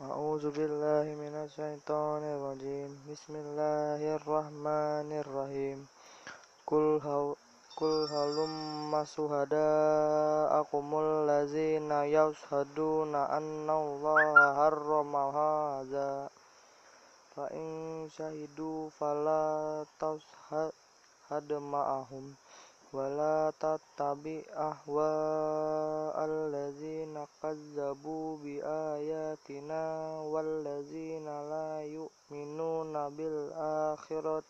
أعوذ بالله من الشيطان الرجيم بسم الله الرحمن الرحيم قل هو قل هلم شهداءكم الذين يشهدون أن الله حرم هذا فإن شهدوا فلا تشهد معهم ولا تتبع أهواء الذين alladzina bi ayatina walladzina la yu'minuna bil akhirat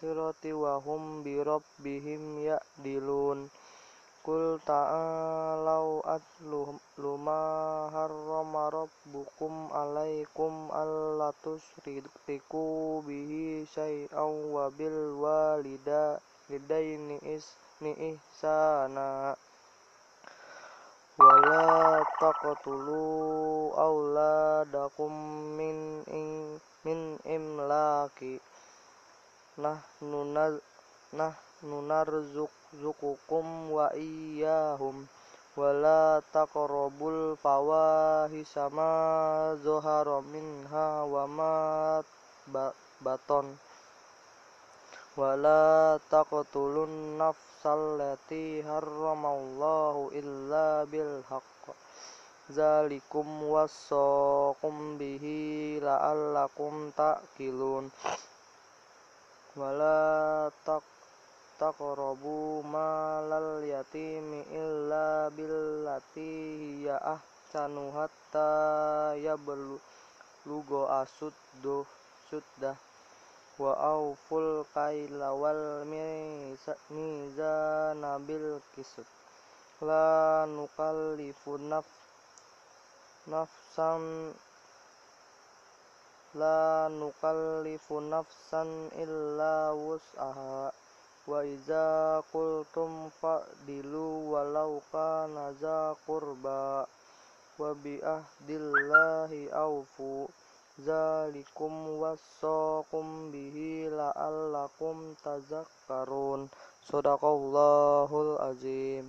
akhirati wa hum bi rabbihim ya'dilun. Qul ta'alau atlu luma harrama rabbukum alaikum alla tusyriku bihi syai'an wa bil walidaini isni ihsana wala taqtulu auladakum min in, min imlaki. Nah nunaz nah nunarzuq zukukum wa iyyahum. Wala taqrabul fawahisha ma minha wa ma baton wala taqtulun nafsal lati harramallahu illa bil haqq. Zalikum wassaqum bihi la'allakum ta'qilun. Wala taq taqrabu malal yatimi illa billati hiya ahsanu hatta yablugha asuddu suddah wa auful kaila wal mizana bil qisd la nukallifu naf nafsan la nukallifu nafsan illa wus'aha. Wa iza qultum fa'dilu walau kana za qurba. Wa bi ahdillahi aufu zalikum wassaqum bihi la'allakum tazakkarun. Sadaqallahul azim